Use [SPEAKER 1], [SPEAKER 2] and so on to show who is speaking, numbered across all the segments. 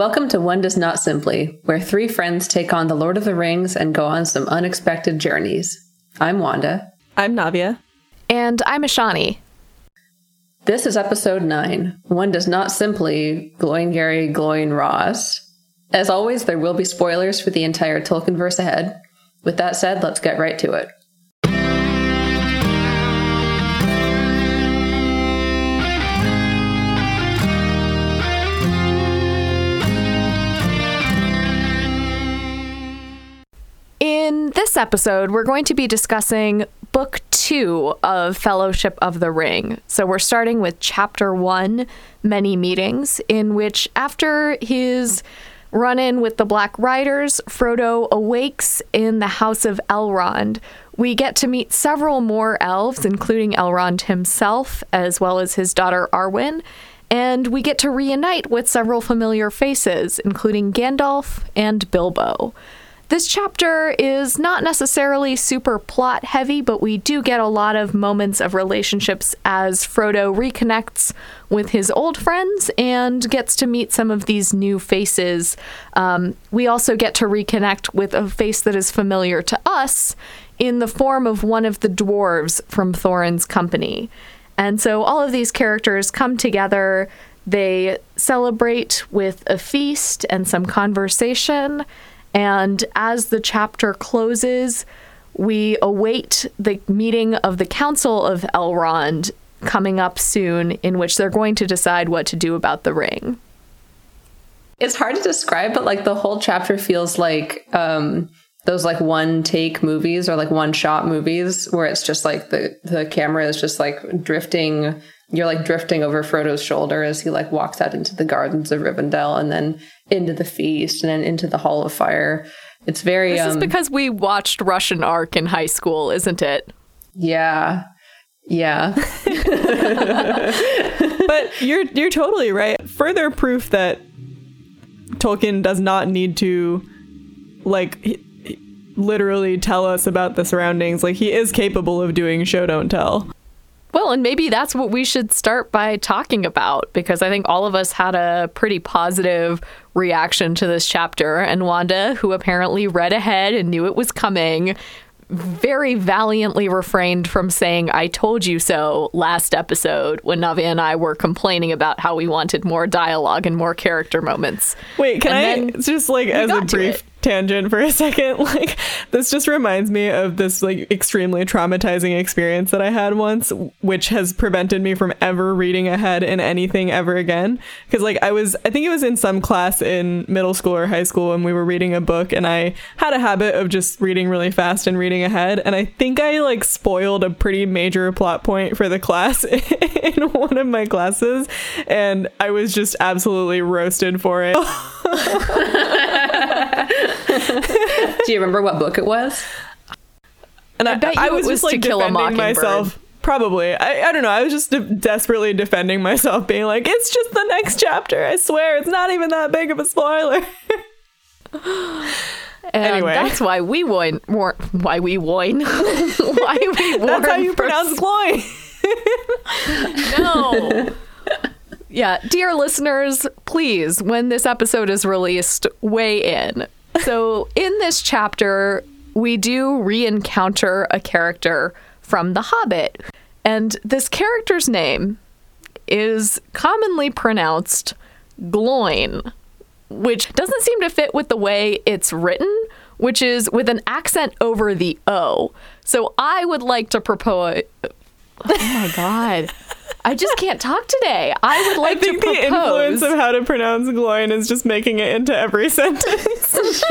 [SPEAKER 1] Welcome to One Does Not Simply, where three friends take on the Lord of the Rings and go on some unexpected journeys. I'm Wanda.
[SPEAKER 2] I'm Navia.
[SPEAKER 3] And I'm Ashani.
[SPEAKER 1] This is episode 9. One does not simply Gloin Gary, Gloin Ross. As always, there will be spoilers for the entire Tolkienverse ahead. With that said, let's get right to it.
[SPEAKER 3] Episode, we're going to be discussing book two of Fellowship of the Ring. So we're starting with chapter one, Many Meetings, in which after his run in with the Black Riders, Frodo awakes in the house of Elrond. We get to meet several more elves, including Elrond himself, as well as his daughter Arwen. And we get to reunite with several familiar faces, including Gandalf and Bilbo. This chapter is not necessarily super plot heavy, but we do get a lot of moments of relationships as Frodo reconnects with his old friends and gets to meet some of these new faces. Um, we also get to reconnect with a face that is familiar to us in the form of one of the dwarves from Thorin's company. And so all of these characters come together. They celebrate with a feast and some conversation. And as the chapter closes, we await the meeting of the Council of Elrond coming up soon, in which they're going to decide what to do about the ring.
[SPEAKER 1] It's hard to describe, but like the whole chapter feels like um, those like one take movies or like one shot movies where it's just like the the camera is just like drifting you're like drifting over Frodo's shoulder as he like walks out into the gardens of Rivendell and then into the feast and then into the Hall of Fire. It's very.
[SPEAKER 3] This
[SPEAKER 1] um,
[SPEAKER 3] is because we watched Russian Ark in high school, isn't it?
[SPEAKER 1] Yeah, yeah.
[SPEAKER 2] but you're you're totally right. Further proof that Tolkien does not need to like literally tell us about the surroundings. Like he is capable of doing show don't tell.
[SPEAKER 3] Well, and maybe that's what we should start by talking about because I think all of us had a pretty positive reaction to this chapter. And Wanda, who apparently read ahead and knew it was coming, very valiantly refrained from saying, I told you so last episode when Navi and I were complaining about how we wanted more dialogue and more character moments.
[SPEAKER 2] Wait, can and I just like as a brief tangent for a second. Like this just reminds me of this like extremely traumatizing experience that i had once which has prevented me from ever reading ahead in anything ever again. Because like i was i think it was in some class in middle school or high school when we were reading a book and i had a habit of just reading really fast and reading ahead. And i think i like spoiled a pretty major plot point for the class in one of my classes and i was just absolutely roasted for it
[SPEAKER 1] Do you remember what book it was?
[SPEAKER 3] And I, I, I was, was just like defending
[SPEAKER 2] myself. Probably. I, I don't know. I was just de- desperately defending myself, being like, it's just the next chapter. I swear. It's not even that big of a spoiler.
[SPEAKER 3] anyway. That's why we won. Why we won. why we won.
[SPEAKER 2] That's how you pronounce Gloin.
[SPEAKER 3] no. Yeah, dear listeners, please, when this episode is released, weigh in. So, in this chapter, we do re encounter a character from The Hobbit. And this character's name is commonly pronounced Gloin, which doesn't seem to fit with the way it's written, which is with an accent over the O. So, I would like to propose. Oh my God. I just can't talk today. I would like
[SPEAKER 2] I think
[SPEAKER 3] to
[SPEAKER 2] propose. the influence of how to pronounce Gloin is just making it into every sentence.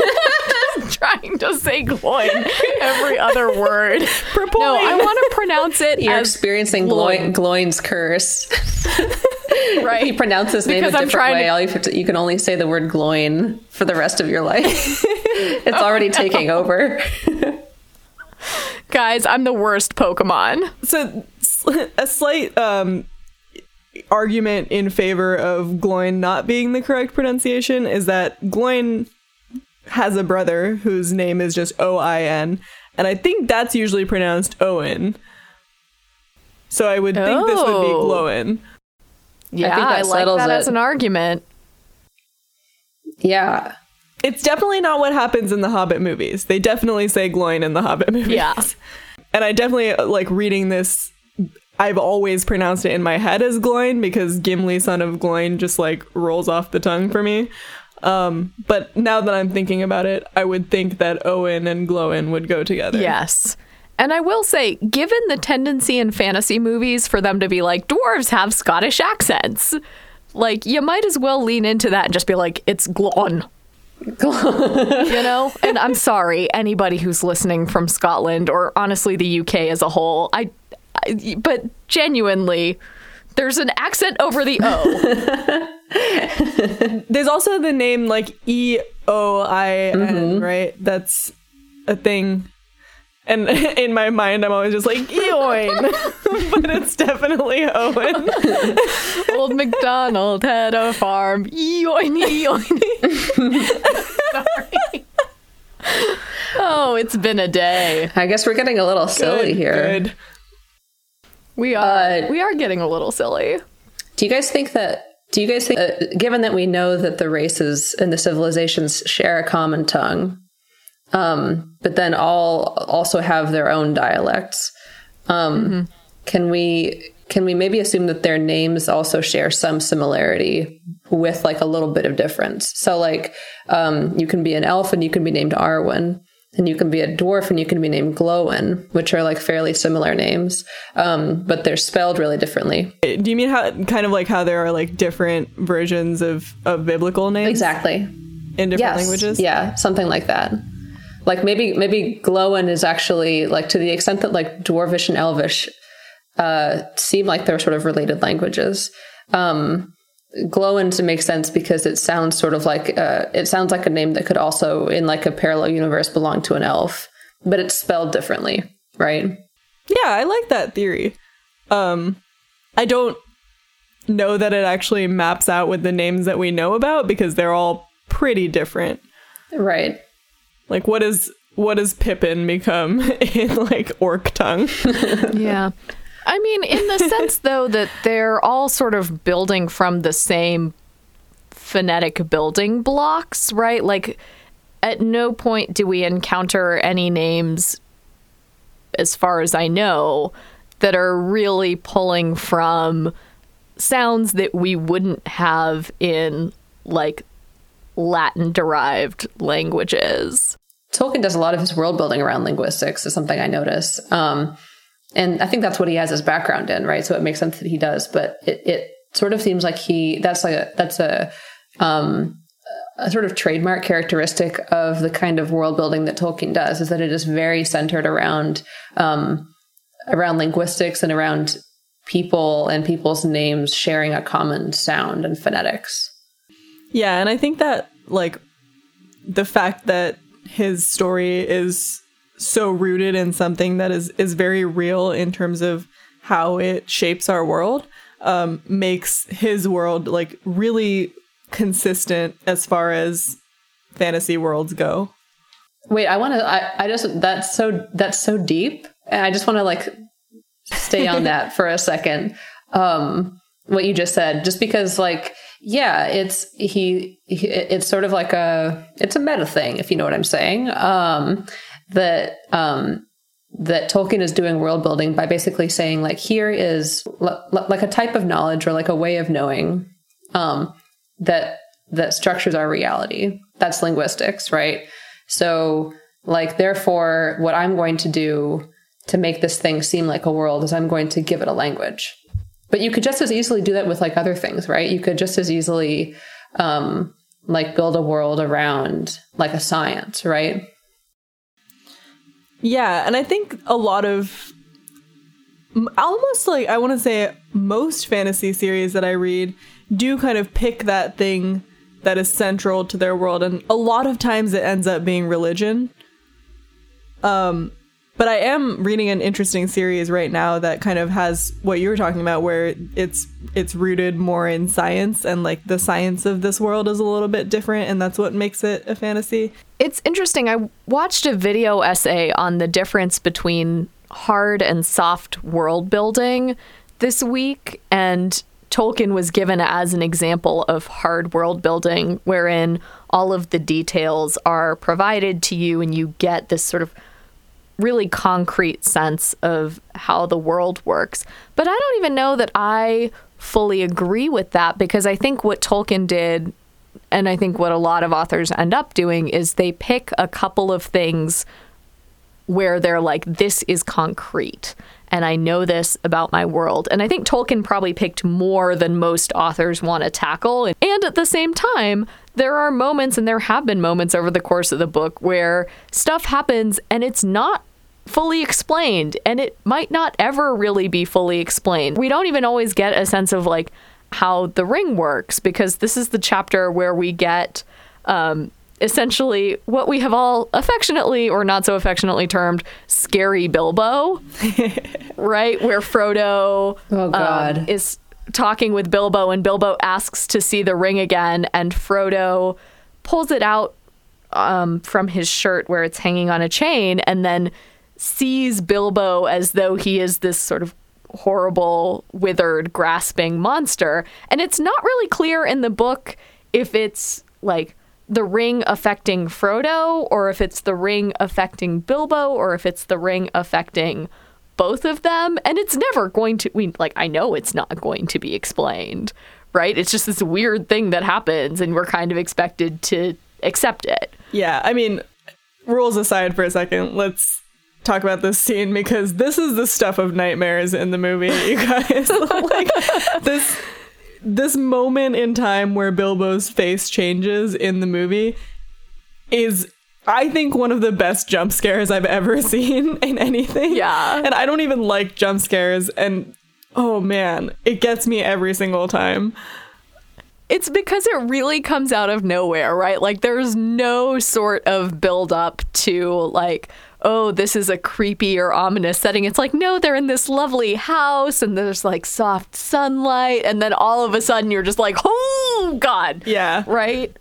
[SPEAKER 3] trying to say Gloin every other word. No, I want to pronounce it.
[SPEAKER 1] You're experiencing Gloin. Gloin's curse.
[SPEAKER 3] right.
[SPEAKER 1] You pronounce his name because a different way. To... All you, to, you can only say the word Gloin for the rest of your life. it's oh, already taking over.
[SPEAKER 3] Guys, I'm the worst Pokemon.
[SPEAKER 2] So a slight um, argument in favor of Gloin not being the correct pronunciation is that Gloin has a brother whose name is just O I N, and I think that's usually pronounced Owen. So I would think oh. this would be oh. Glowin.
[SPEAKER 3] Yeah, I, I like that it. as an argument.
[SPEAKER 1] Yeah.
[SPEAKER 2] It's definitely not what happens in the Hobbit movies. They definitely say Gloin in the Hobbit movies.
[SPEAKER 3] Yeah.
[SPEAKER 2] And I definitely like reading this. I've always pronounced it in my head as Gloin because Gimli, son of Gloin, just like rolls off the tongue for me. Um, but now that I'm thinking about it, I would think that Owen and Glowin would go together.
[SPEAKER 3] Yes. And I will say, given the tendency in fantasy movies for them to be like, dwarves have Scottish accents, like, you might as well lean into that and just be like, it's Glon. you know? And I'm sorry, anybody who's listening from Scotland or honestly the UK as a whole. I, I but genuinely, there's an accent over the O.
[SPEAKER 2] There's also the name like E O I N, mm-hmm. right? That's a thing. And in my mind, I'm always just like Eoin, but it's definitely Owen.
[SPEAKER 3] Old MacDonald had a farm. Eoin, eoin. sorry. Oh, it's been a day.
[SPEAKER 1] I guess we're getting a little silly
[SPEAKER 2] Good,
[SPEAKER 1] here.
[SPEAKER 2] good.
[SPEAKER 3] We are
[SPEAKER 1] Uh,
[SPEAKER 3] we are getting a little silly.
[SPEAKER 1] Do you guys think that? Do you guys think, uh, given that we know that the races and the civilizations share a common tongue, um, but then all also have their own dialects, um, can we can we maybe assume that their names also share some similarity with like a little bit of difference? So like, um, you can be an elf and you can be named Arwen. And you can be a dwarf and you can be named Glowin, which are like fairly similar names, um, but they're spelled really differently.
[SPEAKER 2] Do you mean how kind of like how there are like different versions of of biblical names
[SPEAKER 1] Exactly.
[SPEAKER 2] in different
[SPEAKER 1] yes.
[SPEAKER 2] languages?
[SPEAKER 1] Yeah, something like that. Like maybe maybe Glowin is actually like to the extent that like Dwarvish and Elvish uh, seem like they're sort of related languages. Um, Glowin to make sense because it sounds sort of like uh, it sounds like a name that could also in like a parallel universe belong to an elf, but it's spelled differently, right?
[SPEAKER 2] Yeah, I like that theory. Um I don't know that it actually maps out with the names that we know about because they're all pretty different.
[SPEAKER 1] Right.
[SPEAKER 2] Like what is what does Pippin become in like orc tongue?
[SPEAKER 3] Yeah. I mean, in the sense though that they're all sort of building from the same phonetic building blocks, right? Like at no point do we encounter any names as far as I know that are really pulling from sounds that we wouldn't have in like Latin derived languages.
[SPEAKER 1] Tolkien does a lot of his world building around linguistics, is something I notice. Um, and I think that's what he has his background in, right? So it makes sense that he does, but it, it sort of seems like he, that's like a, that's a, um, a sort of trademark characteristic of the kind of world building that Tolkien does is that it is very centered around, um, around linguistics and around people and people's names sharing a common sound and phonetics.
[SPEAKER 2] yeah, and I think that like the fact that his story is so rooted in something that is is very real in terms of how it shapes our world um makes his world like really consistent as far as fantasy worlds go
[SPEAKER 1] Wait, I want to. I, I just that's so that's so deep, and I just want to like stay on that for a second. Um, what you just said, just because like yeah, it's he, he. It's sort of like a it's a meta thing, if you know what I'm saying. Um, that um that Tolkien is doing world building by basically saying like here is l- l- like a type of knowledge or like a way of knowing um that that structures our reality. That's linguistics, right? So, like, therefore, what I'm going to do to make this thing seem like a world is I'm going to give it a language. But you could just as easily do that with like other things, right? You could just as easily um, like build a world around like a science, right?
[SPEAKER 2] Yeah, and I think a lot of almost like I want to say most fantasy series that I read do kind of pick that thing that is central to their world and a lot of times it ends up being religion. Um but I am reading an interesting series right now that kind of has what you were talking about where it's it's rooted more in science and like the science of this world is a little bit different and that's what makes it a fantasy.
[SPEAKER 3] It's interesting. I watched a video essay on the difference between hard and soft world building this week, and Tolkien was given as an example of hard world building, wherein all of the details are provided to you and you get this sort of really concrete sense of how the world works. But I don't even know that I fully agree with that because I think what Tolkien did, and I think what a lot of authors end up doing, is they pick a couple of things where they're like, this is concrete and I know this about my world. And I think Tolkien probably picked more than most authors want to tackle. And at the same time, there are moments, and there have been moments over the course of the book, where stuff happens and it's not fully explained, and it might not ever really be fully explained. We don't even always get a sense of like how the ring works because this is the chapter where we get um, essentially what we have all affectionately or not so affectionately termed scary Bilbo, right? Where Frodo
[SPEAKER 1] oh, God.
[SPEAKER 3] Um, is talking with Bilbo and Bilbo asks to see the ring again and Frodo pulls it out um, from his shirt where it's hanging on a chain and then sees Bilbo as though he is this sort of horrible, withered, grasping monster. And it's not really clear in the book if it's like the ring affecting Frodo or if it's the ring affecting Bilbo or if it's the ring affecting both of them. And it's never going to we like I know it's not going to be explained right? It's just this weird thing that happens and we're kind of expected to accept it.
[SPEAKER 2] Yeah i mean rules aside for a second let's talk about this scene because this is the stuff of nightmares in the movie you guys like this this moment in time where Bilbo's face changes in the movie is I think one of the best jump scares I've ever seen in anything.
[SPEAKER 3] Yeah.
[SPEAKER 2] And I don't even like jump scares and oh man, it gets me every single time.
[SPEAKER 3] It's because it really comes out of nowhere, right? Like there's no sort of build up to like oh, this is a creepy or ominous setting. It's like, no, they're in this lovely house and there's like soft sunlight. And then all of a sudden you're just like, oh, God.
[SPEAKER 2] Yeah.
[SPEAKER 3] Right?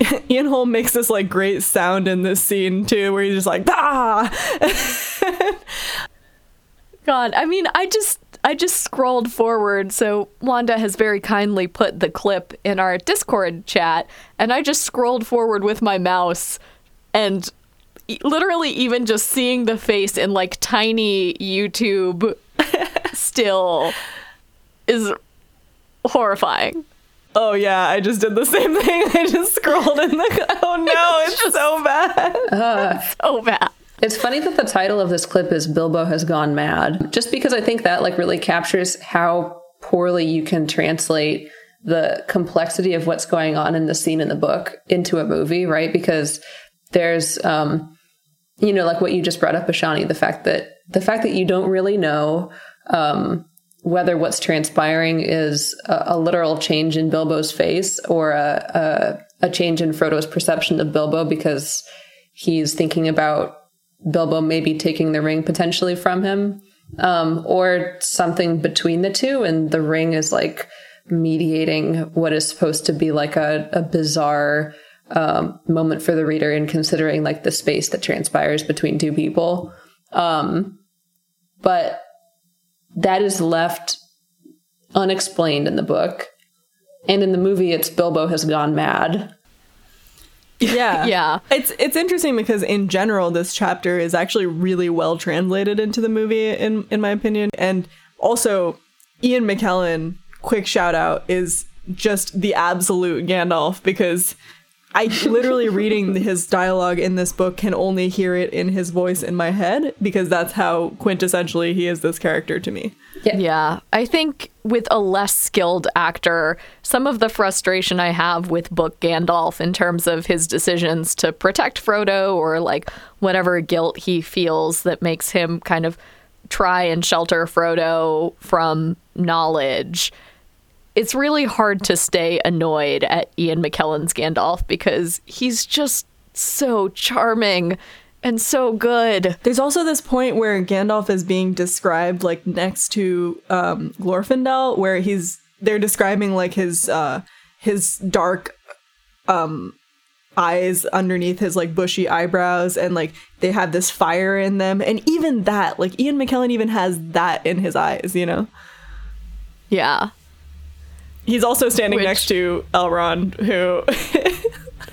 [SPEAKER 2] Ian Holm makes this like great sound in this scene too, where he's just like, ah.
[SPEAKER 3] God, I mean, I just I just scrolled forward. So Wanda has very kindly put the clip in our Discord chat, and I just scrolled forward with my mouse, and literally even just seeing the face in like tiny YouTube still is horrifying.
[SPEAKER 2] Oh yeah, I just did the same thing. I just scrolled in the. Oh no, it's, it's so bad.
[SPEAKER 3] Uh, so bad.
[SPEAKER 1] It's funny that the title of this clip is Bilbo has gone mad, just because I think that like really captures how poorly you can translate the complexity of what's going on in the scene in the book into a movie, right? Because there's um you know, like what you just brought up, Ashani, the fact that the fact that you don't really know um, whether what's transpiring is a, a, literal change in Bilbo's face or a, a, a change in Frodo's perception of Bilbo because he's thinking about Bilbo maybe taking the ring potentially from him, um, or something between the two, and the ring is like mediating what is supposed to be like a, a bizarre um, moment for the reader in considering like the space that transpires between two people. Um, but that is left unexplained in the book. And in the movie, it's Bilbo has gone mad.
[SPEAKER 2] Yeah.
[SPEAKER 3] yeah.
[SPEAKER 2] It's it's interesting because in general this chapter is actually really well translated into the movie in in my opinion and also Ian McKellen quick shout out is just the absolute Gandalf because I literally reading his dialogue in this book can only hear it in his voice in my head because that's how quintessentially he is this character to me.
[SPEAKER 3] Yeah. yeah. I think with a less skilled actor, some of the frustration I have with book Gandalf in terms of his decisions to protect Frodo or like whatever guilt he feels that makes him kind of try and shelter Frodo from knowledge it's really hard to stay annoyed at Ian McKellen's Gandalf because he's just so charming and so good.
[SPEAKER 2] There's also this point where Gandalf is being described like next to um, Glorfindel, where he's they're describing like his uh, his dark um, eyes underneath his like bushy eyebrows, and like they have this fire in them, and even that, like Ian McKellen even has that in his eyes, you know?
[SPEAKER 3] Yeah,
[SPEAKER 2] He's also standing Which... next to Elrond, who.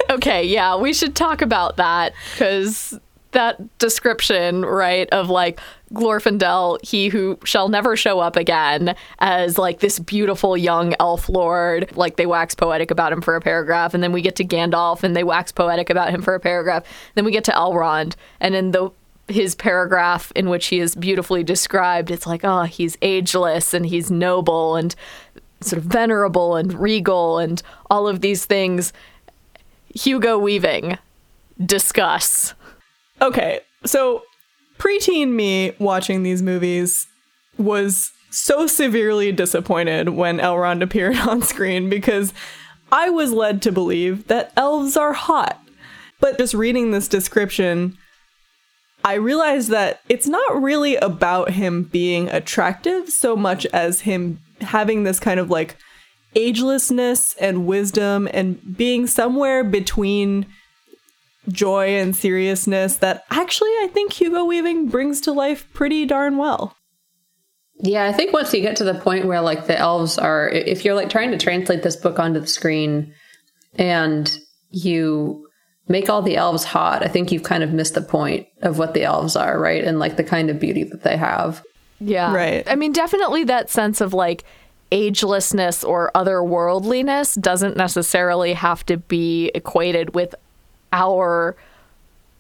[SPEAKER 3] okay, yeah, we should talk about that because that description, right, of like Glorfindel, he who shall never show up again, as like this beautiful young elf lord. Like they wax poetic about him for a paragraph, and then we get to Gandalf, and they wax poetic about him for a paragraph. Then we get to Elrond, and in the his paragraph in which he is beautifully described, it's like, oh, he's ageless and he's noble and sort of venerable and regal and all of these things. Hugo Weaving, discuss.
[SPEAKER 2] Okay, so preteen me watching these movies was so severely disappointed when Elrond appeared on screen because I was led to believe that elves are hot. But just reading this description, I realized that it's not really about him being attractive so much as him having this kind of like agelessness and wisdom and being somewhere between joy and seriousness that actually I think Hugo Weaving brings to life pretty darn well.
[SPEAKER 1] Yeah, I think once you get to the point where like the elves are if you're like trying to translate this book onto the screen and you make all the elves hot, I think you've kind of missed the point of what the elves are, right? And like the kind of beauty that they have.
[SPEAKER 3] Yeah.
[SPEAKER 2] Right.
[SPEAKER 3] I mean, definitely that sense of like agelessness or otherworldliness doesn't necessarily have to be equated with our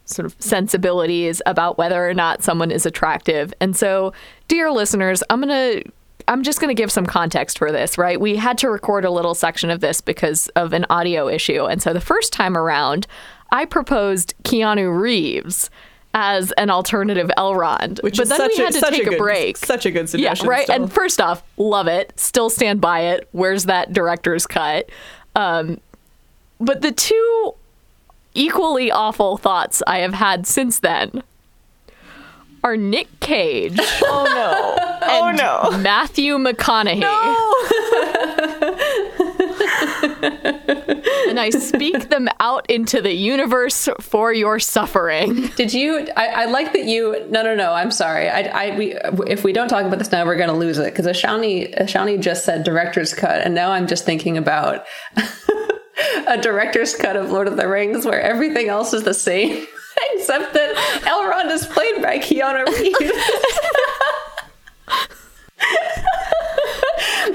[SPEAKER 3] sort of sensibilities about whether or not someone is attractive. And so, dear listeners, I'm going to I'm just going to give some context for this, right? We had to record a little section of this because of an audio issue. And so the first time around, I proposed Keanu Reeves as an alternative Elrond.
[SPEAKER 2] Which but then we had a, to take a, good, a, break. Such a good suggestion.
[SPEAKER 3] Yeah, right. Still. And first off, love it. Still stand by it. Where's that director's cut? Um, but the two equally awful thoughts I have had since then are Nick Cage.
[SPEAKER 2] oh no. oh no.
[SPEAKER 3] Matthew McConaughey.
[SPEAKER 2] No.
[SPEAKER 3] and I speak them out into the universe for your suffering.
[SPEAKER 1] Did you? I, I like that you. No, no, no. I'm sorry. I, I, we, if we don't talk about this now, we're going to lose it because Ashani, Ashani just said director's cut, and now I'm just thinking about a director's cut of Lord of the Rings where everything else is the same, except that Elrond is played by Keanu Reeves.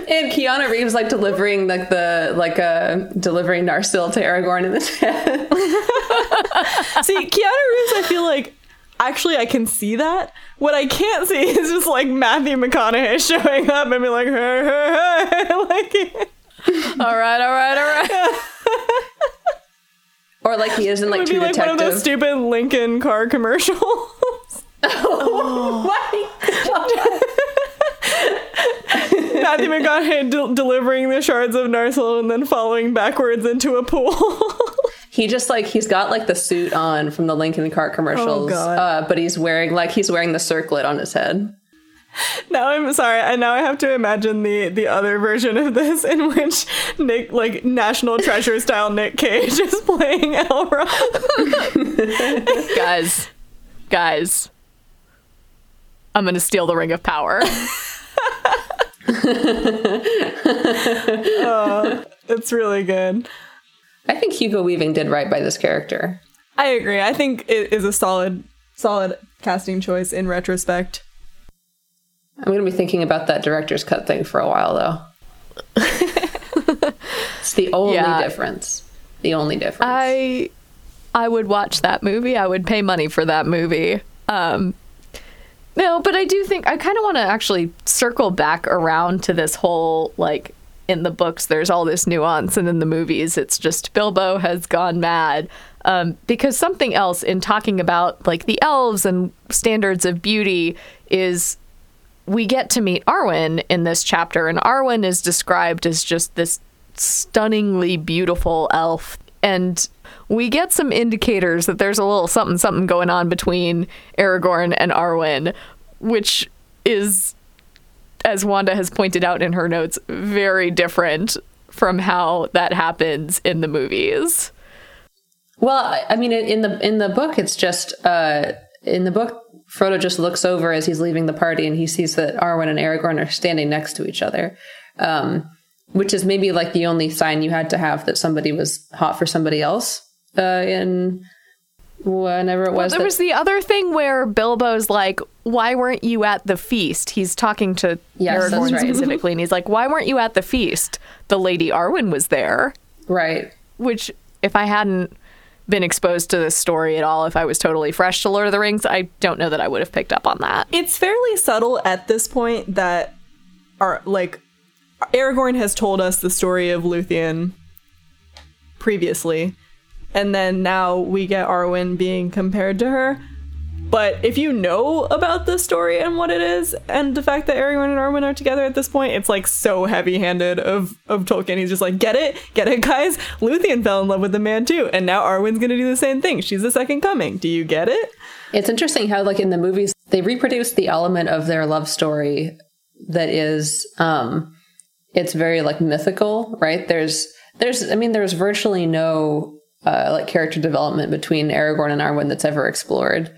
[SPEAKER 1] and Keanu Reeves like delivering like the like uh delivering Narsil to Aragorn in the head.
[SPEAKER 2] see, Keanu Reeves, I feel like actually I can see that. What I can't see is just like Matthew McConaughey showing up and be like, hey, hey, hey. like
[SPEAKER 3] all right, all right, all right.
[SPEAKER 1] or like he is in like
[SPEAKER 2] it would be like
[SPEAKER 1] Detective.
[SPEAKER 2] one of those stupid Lincoln car commercials.
[SPEAKER 1] oh,
[SPEAKER 2] Matthew McConaughey de- delivering the shards of Narsil and then falling backwards into a pool.
[SPEAKER 1] he just like he's got like the suit on from the Lincoln car commercials,
[SPEAKER 2] oh,
[SPEAKER 1] uh, but he's wearing like he's wearing the circlet on his head
[SPEAKER 2] now I'm sorry, and now I have to imagine the the other version of this in which Nick, like National Treasure style Nick Cage, is playing Elrond.
[SPEAKER 3] guys, guys, I'm gonna steal the Ring of Power.
[SPEAKER 2] Oh, it's really good.
[SPEAKER 1] I think Hugo Weaving did right by this character.
[SPEAKER 2] I agree. I think it is a solid, solid casting choice in retrospect.
[SPEAKER 1] I'm going to be thinking about that director's cut thing for a while, though. it's the only yeah. difference. The only difference.
[SPEAKER 3] I I would watch that movie. I would pay money for that movie. Um, no, but I do think I kind of want to actually circle back around to this whole like in the books there's all this nuance and in the movies it's just Bilbo has gone mad. Um, because something else in talking about like the elves and standards of beauty is we get to meet Arwen in this chapter, and Arwen is described as just this stunningly beautiful elf. And we get some indicators that there's a little something something going on between Aragorn and Arwen, which is, as Wanda has pointed out in her notes, very different from how that happens in the movies.
[SPEAKER 1] Well, I mean, in the in the book, it's just uh, in the book Frodo just looks over as he's leaving the party and he sees that Arwen and Aragorn are standing next to each other. Um, which is maybe like the only sign you had to have that somebody was hot for somebody else uh, in whenever it was.
[SPEAKER 3] Well, there
[SPEAKER 1] that-
[SPEAKER 3] was the other thing where Bilbo's like, "Why weren't you at the feast?" He's talking to
[SPEAKER 1] Yes,
[SPEAKER 3] Aragorn
[SPEAKER 1] right.
[SPEAKER 3] specifically, and he's like, "Why weren't you at the feast?" The Lady Arwen was there,
[SPEAKER 1] right.
[SPEAKER 3] which if I hadn't been exposed to this story at all, if I was totally fresh to Lord of the Rings, I don't know that I would have picked up on that.
[SPEAKER 2] It's fairly subtle at this point that our like Aragorn has told us the story of Luthien previously, and then now we get Arwen being compared to her. But if you know about the story and what it is, and the fact that Aragorn and Arwen are together at this point, it's like so heavy-handed of of Tolkien. He's just like, get it, get it, guys. Luthien fell in love with the man too, and now Arwen's gonna do the same thing. She's the second coming. Do you get it?
[SPEAKER 1] It's interesting how, like in the movies, they reproduce the element of their love story that is, um, it's very like mythical, right? There's, there's, I mean, there's virtually no uh, like character development between Aragorn and Arwen that's ever explored.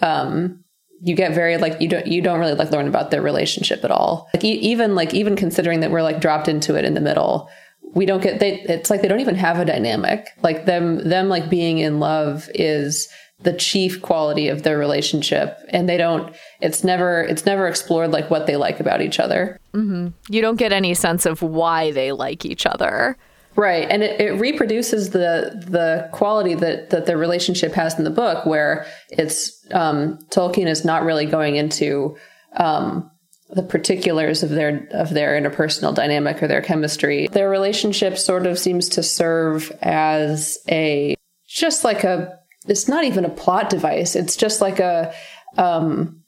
[SPEAKER 1] Um, you get very like you don't you don't really like learn about their relationship at all. Like e- even like even considering that we're like dropped into it in the middle, we don't get they. It's like they don't even have a dynamic. Like them them like being in love is the chief quality of their relationship and they don't it's never it's never explored like what they like about each other.
[SPEAKER 3] You don't get any sense of why they like each other.
[SPEAKER 1] right and it, it reproduces the the quality that that their relationship has in the book where it's um tolkien is not really going into um the particulars of their of their interpersonal dynamic or their chemistry. Their relationship sort of seems to serve as a just like a it's not even a plot device it's just like a um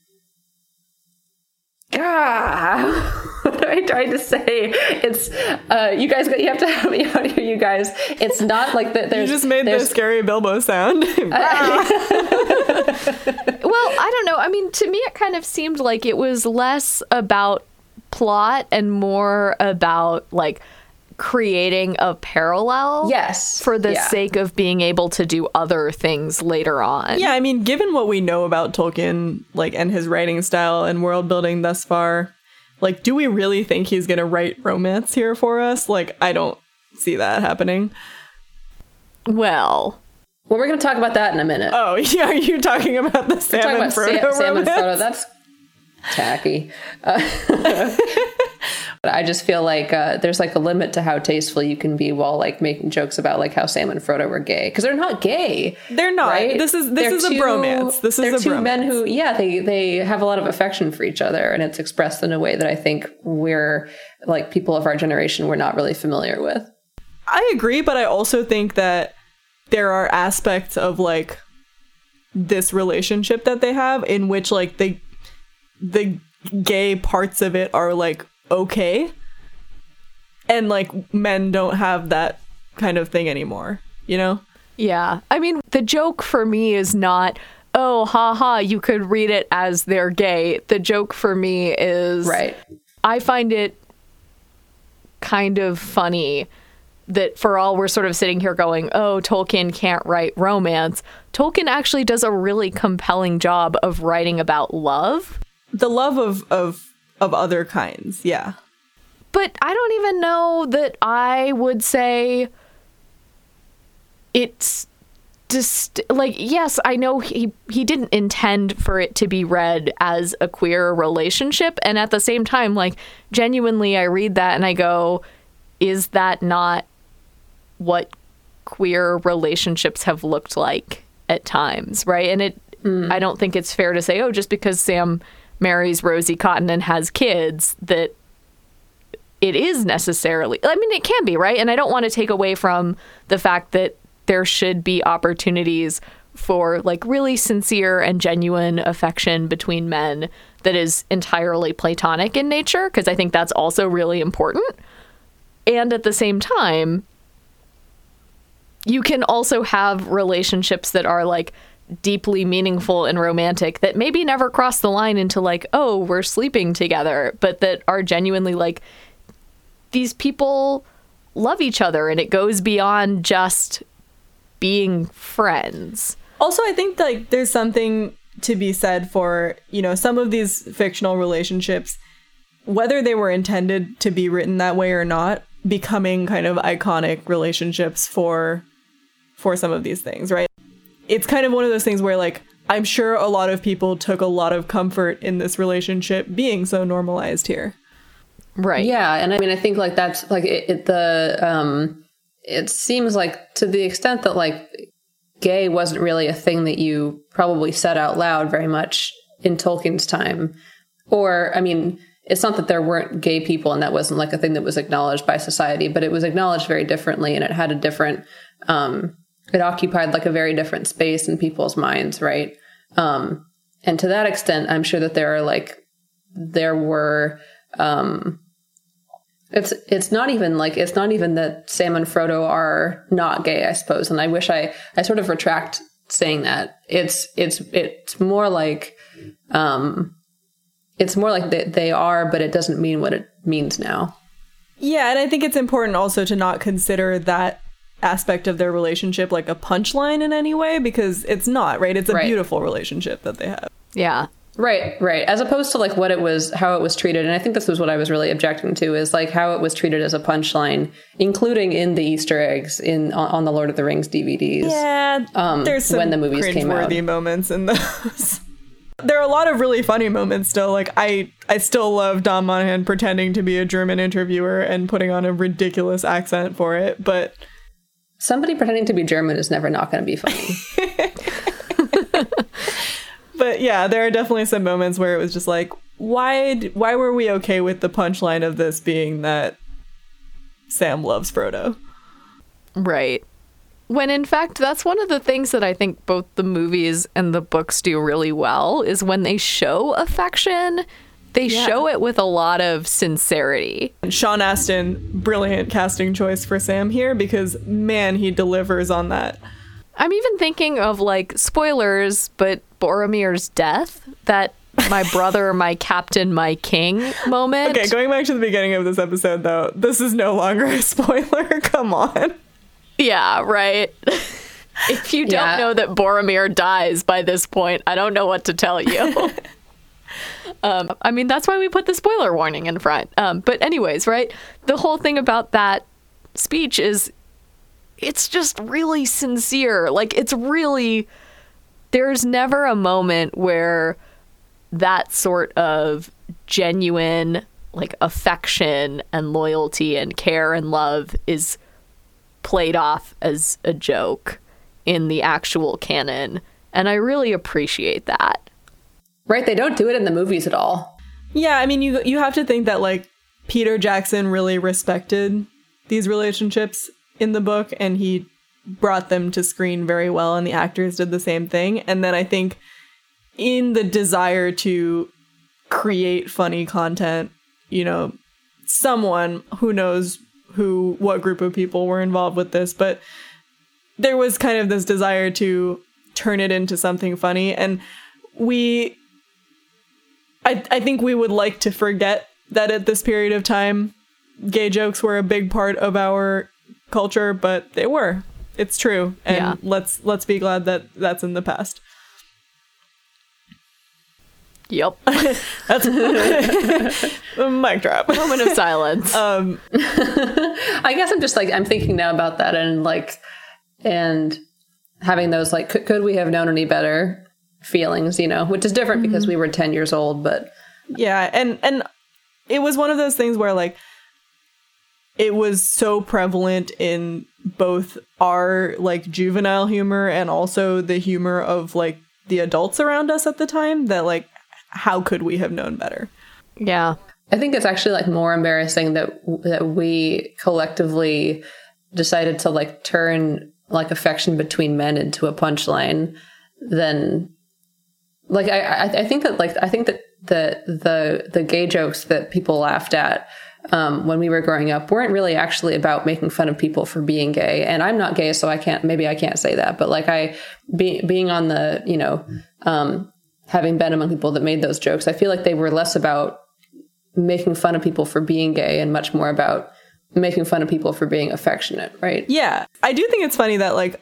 [SPEAKER 1] Ah, what am I trying to say? It's uh, you guys. You have to help me out here, you guys. It's not like that. There's You
[SPEAKER 2] just made the scary Bilbo sound.
[SPEAKER 3] Well, I don't know. I mean, to me, it kind of seemed like it was less about plot and more about like creating a parallel.
[SPEAKER 1] yes
[SPEAKER 3] For the
[SPEAKER 1] yeah.
[SPEAKER 3] sake of being able to do other things later on.
[SPEAKER 2] yeah, I mean, given what we know about Tolkien, like, and his writing style and world building thus far, like, do we really think he's gonna write romance here for us? Like, I don't see that happening.
[SPEAKER 3] Well,
[SPEAKER 1] Well, we're going to talk about that in a minute.
[SPEAKER 2] Oh, yeah, you're you talking about the
[SPEAKER 1] Talk
[SPEAKER 2] Sam
[SPEAKER 1] about
[SPEAKER 2] and Frodo
[SPEAKER 1] Sam, Sam and
[SPEAKER 2] romance?
[SPEAKER 1] Frodo. That's tacky. Uh, but I just feel like uh, there's like a limit to how tasteful you can be while like making jokes about like how Sam and Frodo were gay because they're not gay.
[SPEAKER 2] They're not.
[SPEAKER 1] right?
[SPEAKER 2] This is this
[SPEAKER 1] They're
[SPEAKER 2] is a bromance. This
[SPEAKER 1] they're
[SPEAKER 2] is a
[SPEAKER 1] two
[SPEAKER 2] bromance.
[SPEAKER 1] men who, yeah, they they have a lot of affection for each other, and it's expressed in a way that I think we're like people of our generation we're not really familiar with.
[SPEAKER 2] I agree, but I also think that there are aspects of like this relationship that they have in which like they the gay parts of it are like okay and like men don't have that kind of thing anymore you know
[SPEAKER 3] yeah. I mean, the joke for me is not, oh, haha, you could read it as they're gay. The joke for me is
[SPEAKER 1] Right.
[SPEAKER 3] I find it kind of funny that for all we're sort of sitting here going, oh, Tolkien can't write romance, Tolkien actually does a really compelling job of writing about love.
[SPEAKER 2] the love of of of other kinds yeah.
[SPEAKER 3] But I don't even know that I would say it's just like yes, I know he he didn't intend for it to be read as a queer relationship and at the same time like genuinely I read that and I go is that not what queer relationships have looked like at times, right? And it mm. I don't think it's fair to say oh just because Sam marries Rosie Cotton and has kids that it is necessarily i mean it can be right? And i don't want to take away from the fact that there should be opportunities for like really sincere and genuine affection between men that is entirely platonic in nature because i think that's also really important. And at the same time you can also have relationships that are like deeply meaningful and romantic that maybe never cross the line into like oh we're sleeping together but that are genuinely like these people love each other and it goes beyond just being friends.
[SPEAKER 2] Also, I think like there's something to be said for, you know, some of these fictional relationships, whether they were intended to be written that way or not, becoming kind of iconic relationships for for some of these things, right? It's kind of one of those things where like I'm sure a lot of people took a lot of comfort in this relationship being so normalized here.
[SPEAKER 3] Right.
[SPEAKER 1] Yeah, and I mean I think like that's like it, it the um it seems like to the extent that like gay wasn't really a thing that you probably said out loud very much in Tolkien's time. Or I mean, it's not that there weren't gay people and that wasn't like a thing that was acknowledged by society, but it was acknowledged very differently and it had a different um it occupied like a very different space in people's minds, right? Um, and to that extent, I'm sure that there are like there were um, it's it's not even like it's not even that Sam and Frodo are not gay, I suppose. And I wish I I sort of retract saying that. It's it's it's more like um, it's more like they, they are, but it doesn't mean what it means now.
[SPEAKER 2] Yeah, and I think it's important also to not consider that aspect of their relationship like a punchline in any way because it's not, right? It's a
[SPEAKER 1] Right.
[SPEAKER 2] beautiful relationship that they have.
[SPEAKER 3] Yeah.
[SPEAKER 1] Right, right. As opposed to like what it was, how it was treated. And I think this was what I was really objecting to is like how it was treated as a punchline, including in the Easter eggs in on, on the Lord of the Rings DVDs.
[SPEAKER 2] Yeah,
[SPEAKER 1] Um,
[SPEAKER 2] there's some
[SPEAKER 1] when the movies came out.
[SPEAKER 2] moments in those. there are a lot of really funny moments still. Like I, I still love Dom Monaghan pretending to be a German interviewer and putting on a ridiculous accent for it. But
[SPEAKER 1] Somebody pretending to be German is never not going to be funny.
[SPEAKER 2] but yeah, there are definitely some moments where it was just like, why, why were we okay with the punchline of this being that Sam loves Frodo?
[SPEAKER 3] Right. When in fact, that's one of the things that I think both the movies and the books do really well is when they show affection, they
[SPEAKER 2] Yeah.
[SPEAKER 3] show it with a lot of sincerity.
[SPEAKER 2] Sean Astin, brilliant casting choice for Sam here because man, he delivers on that.
[SPEAKER 3] I'm even thinking of like spoilers, but Boromir's death, that my brother, my captain, my king moment.
[SPEAKER 2] Okay, going back to the beginning of this episode, though, this is no longer a spoiler. Come on.
[SPEAKER 3] Yeah, right. if you don't
[SPEAKER 1] Yeah.
[SPEAKER 3] know that Boromir dies by this point, I don't know what to tell you. Um, I mean, that's why we put the spoiler warning in front. Um, but, anyways, right? The whole thing about that speech is it's just really sincere. Like, it's really, there's never a moment where that sort of genuine, like, affection and loyalty and care and love is played off as a joke in the actual canon. And I really appreciate that.
[SPEAKER 1] Right? They don't do it in the movies at all.
[SPEAKER 2] Yeah, I mean, you you have to think that like Peter Jackson really respected these relationships in the book, and he brought them to screen very well, and the actors did the same thing. And then I think in the desire to create funny content, you know, someone who knows who what group of people were involved with this, but there was kind of this desire to turn it into something funny and we I, I think we would like to forget that at this period of time gay jokes were a big part of our culture but they were it's true and
[SPEAKER 3] Yeah.
[SPEAKER 2] let's let's be glad that that's in the past
[SPEAKER 3] Yep.
[SPEAKER 2] that's mic drop
[SPEAKER 3] Moment of silence.
[SPEAKER 2] um
[SPEAKER 1] I guess I'm just like I'm thinking now about that and like and having those like could, could we have known any better feelings, you know, which is different because mm-hmm. we were 10 years old, but
[SPEAKER 2] yeah and and it was one of those things where like it was so prevalent in both our like juvenile humor and also the humor of like the adults around us at the time that like how could we have known better
[SPEAKER 3] yeah.
[SPEAKER 1] I think it's actually like more embarrassing that that we collectively decided to like turn like affection between men into a punchline than like I I, think that like I think that the the the gay jokes that people laughed at um, when we were growing up weren't really actually about making fun of people for being gay. And I'm not gay, so I can't maybe I can't say that. But like I be, being on the you know um, having been among people that made those jokes, I feel like they were less about making fun of people for being gay and much more about making fun of people for being affectionate, right?
[SPEAKER 2] Yeah. I do think it's funny that like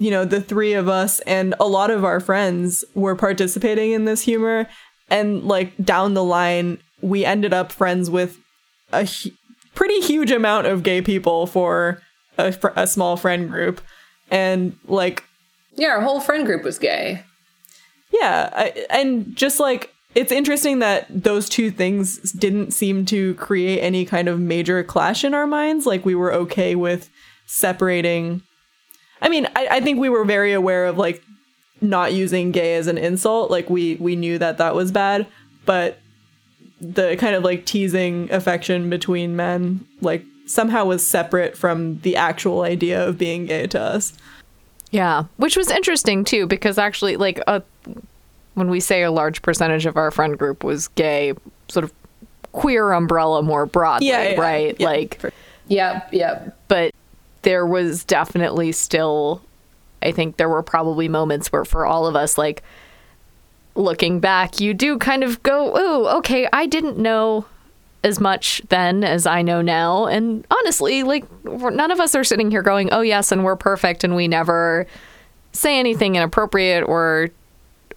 [SPEAKER 2] you know, the three of us and a lot of our friends were participating in this humor and like down the line we ended up friends with a hu- pretty huge amount of gay people for a, a small friend group. And like,
[SPEAKER 1] yeah, our whole friend group was gay.
[SPEAKER 2] Yeah. I, and just like, it's interesting that those two things didn't seem to create any kind of major clash in our minds. Like, we were okay with separating. I mean, I, I think we were very aware of like not using gay as an insult. Like, we, we knew that that was bad, but the kind of like teasing affection between men like somehow was separate from the actual idea of being gay to us.
[SPEAKER 3] Yeah, which was interesting too because actually like a when we say a large percentage of our friend group was gay, sort of queer umbrella more broadly, yeah, yeah, right?
[SPEAKER 1] Yeah,
[SPEAKER 3] like
[SPEAKER 1] Yep, yep.
[SPEAKER 3] But there was definitely still I think there were probably moments where for all of us like looking back, you do kind of go, "Oh, okay, I didn't know as much then as I know now." And honestly, like none of us are sitting here going, "Oh, yes, and we're perfect and we never say anything inappropriate or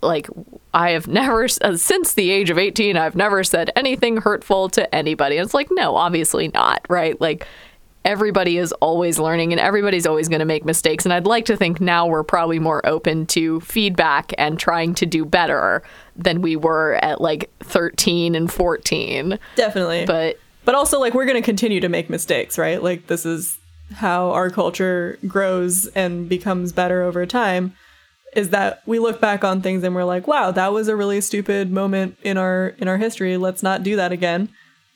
[SPEAKER 3] like I have never uh, since the age of 18 I've never said anything hurtful to anybody. And it's like, no, obviously not, right? Like everybody is always learning and everybody's always going to make mistakes. And I'd like to think now we're probably more open to feedback and trying to do better than we were at like 13 and 14.
[SPEAKER 2] Definitely.
[SPEAKER 3] But
[SPEAKER 2] but also like we're going to continue to make mistakes, right? Like this is how our culture grows and becomes better over time is that we look back on things and we're like, wow, that was a really stupid moment in our in our history. Let's not do that again.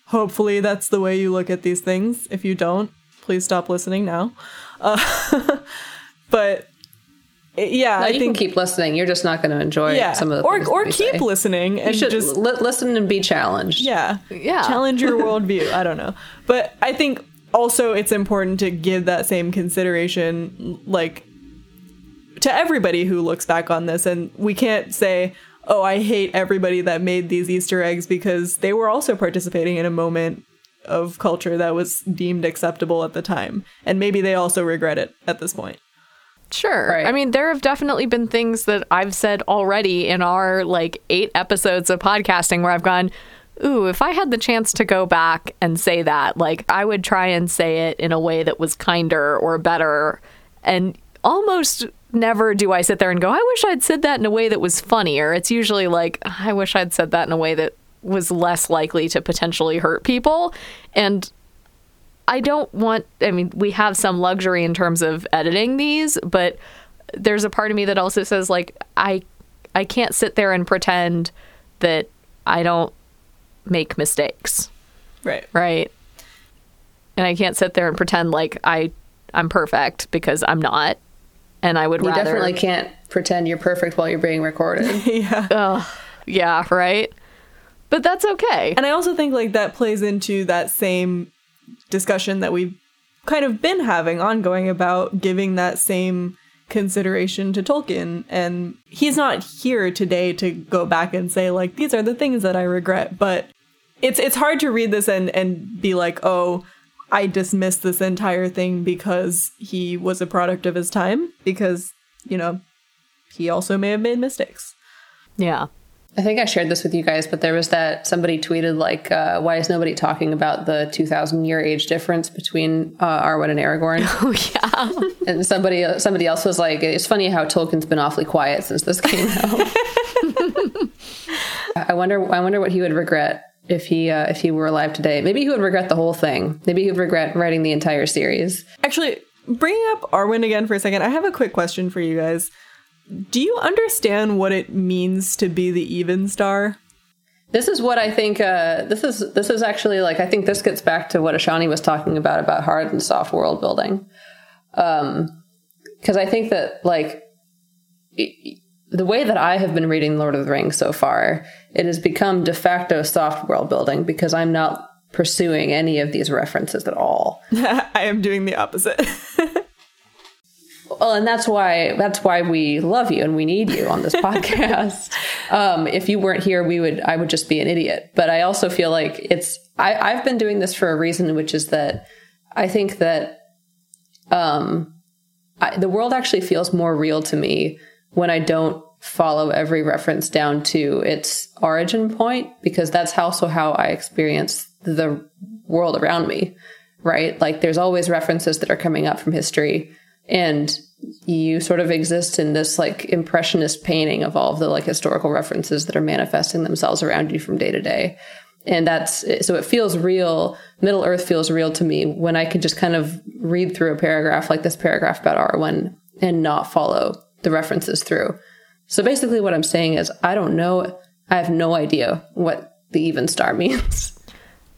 [SPEAKER 2] Hopefully that's the way you look at these things. If you don't, please stop listening now. Uh, but yeah,
[SPEAKER 1] no,
[SPEAKER 2] I
[SPEAKER 1] you
[SPEAKER 2] think
[SPEAKER 1] can keep listening. You're just not going to enjoy
[SPEAKER 2] yeah.
[SPEAKER 1] some of the
[SPEAKER 2] or or keep
[SPEAKER 1] say.
[SPEAKER 2] listening and
[SPEAKER 1] you should
[SPEAKER 2] just
[SPEAKER 1] li- listen and be challenged.
[SPEAKER 2] Yeah,
[SPEAKER 3] yeah,
[SPEAKER 2] challenge your worldview. I don't know, but I think also it's important to give that same consideration, like to everybody who looks back on this, and we can't say. Oh, I hate everybody that made these Easter eggs because they were also participating in a moment of culture that was deemed acceptable at the time. And maybe they also regret it at this point.
[SPEAKER 3] Sure. Right. I mean, there have definitely been things that I've said already in our like eight episodes of podcasting where I've gone, ooh, if I had the chance to go back and say that, like I would try and say it in a way that was kinder or better. And almost never do I sit there and go, I wish I'd said that in a way that was funnier. It's usually like, I wish I'd said that in a way that was less likely to potentially hurt people. And I don't want, I mean, we have some luxury in terms of editing these, but there's a part of me that also says, like, I, I can't sit there and pretend that I don't make mistakes.
[SPEAKER 2] Right.
[SPEAKER 3] Right. And I can't sit there and pretend like I, I'm perfect because I'm not. And I would
[SPEAKER 1] you
[SPEAKER 3] rather.
[SPEAKER 1] You definitely can't pretend you're perfect while you're being recorded.
[SPEAKER 2] yeah.
[SPEAKER 3] Uh, yeah, right but that's okay.
[SPEAKER 2] And I also think like that plays into that same discussion that we've kind of been having ongoing about giving that same consideration to Tolkien and he's not here today to go back and say like these are the things that I regret but it's it's hard to read this and and be like oh I dismiss this entire thing because he was a product of his time because you know he also may have made mistakes.
[SPEAKER 3] Yeah.
[SPEAKER 1] I think I shared this with you guys, but there was that somebody tweeted like, uh, "Why is nobody talking about the 2,000 year age difference between uh, Arwen and Aragorn?"
[SPEAKER 3] Oh yeah.
[SPEAKER 1] and somebody somebody else was like, "It's funny how Tolkien's been awfully quiet since this came out." I wonder. I wonder what he would regret if he uh, if he were alive today. Maybe he would regret the whole thing. Maybe he would regret writing the entire series.
[SPEAKER 2] Actually, bringing up Arwen again for a second, I have a quick question for you guys do you understand what it means to be the Evenstar?
[SPEAKER 1] This is what I think. Uh, this is this is actually like I think this gets back to what Ashani was talking about about hard and soft world building, because um, I think that like it, the way that I have been reading Lord of the Rings so far, it has become de facto soft world building because I'm not pursuing any of these references at all.
[SPEAKER 2] I am doing the opposite.
[SPEAKER 1] Well, and that's why that's why we love you and we need you on this podcast. Um, if you weren't here, we would I would just be an idiot. But I also feel like it's I, I've been doing this for a reason, which is that I think that um, I, the world actually feels more real to me when I don't follow every reference down to its origin point, because that's also how I experience the world around me. right? Like there's always references that are coming up from history and you sort of exist in this like impressionist painting of all of the like historical references that are manifesting themselves around you from day to day. And that's so it feels real middle earth feels real to me when i can just kind of read through a paragraph like this paragraph about arwen and not follow the references through. So basically what i'm saying is i don't know i have no idea what the Evenstar means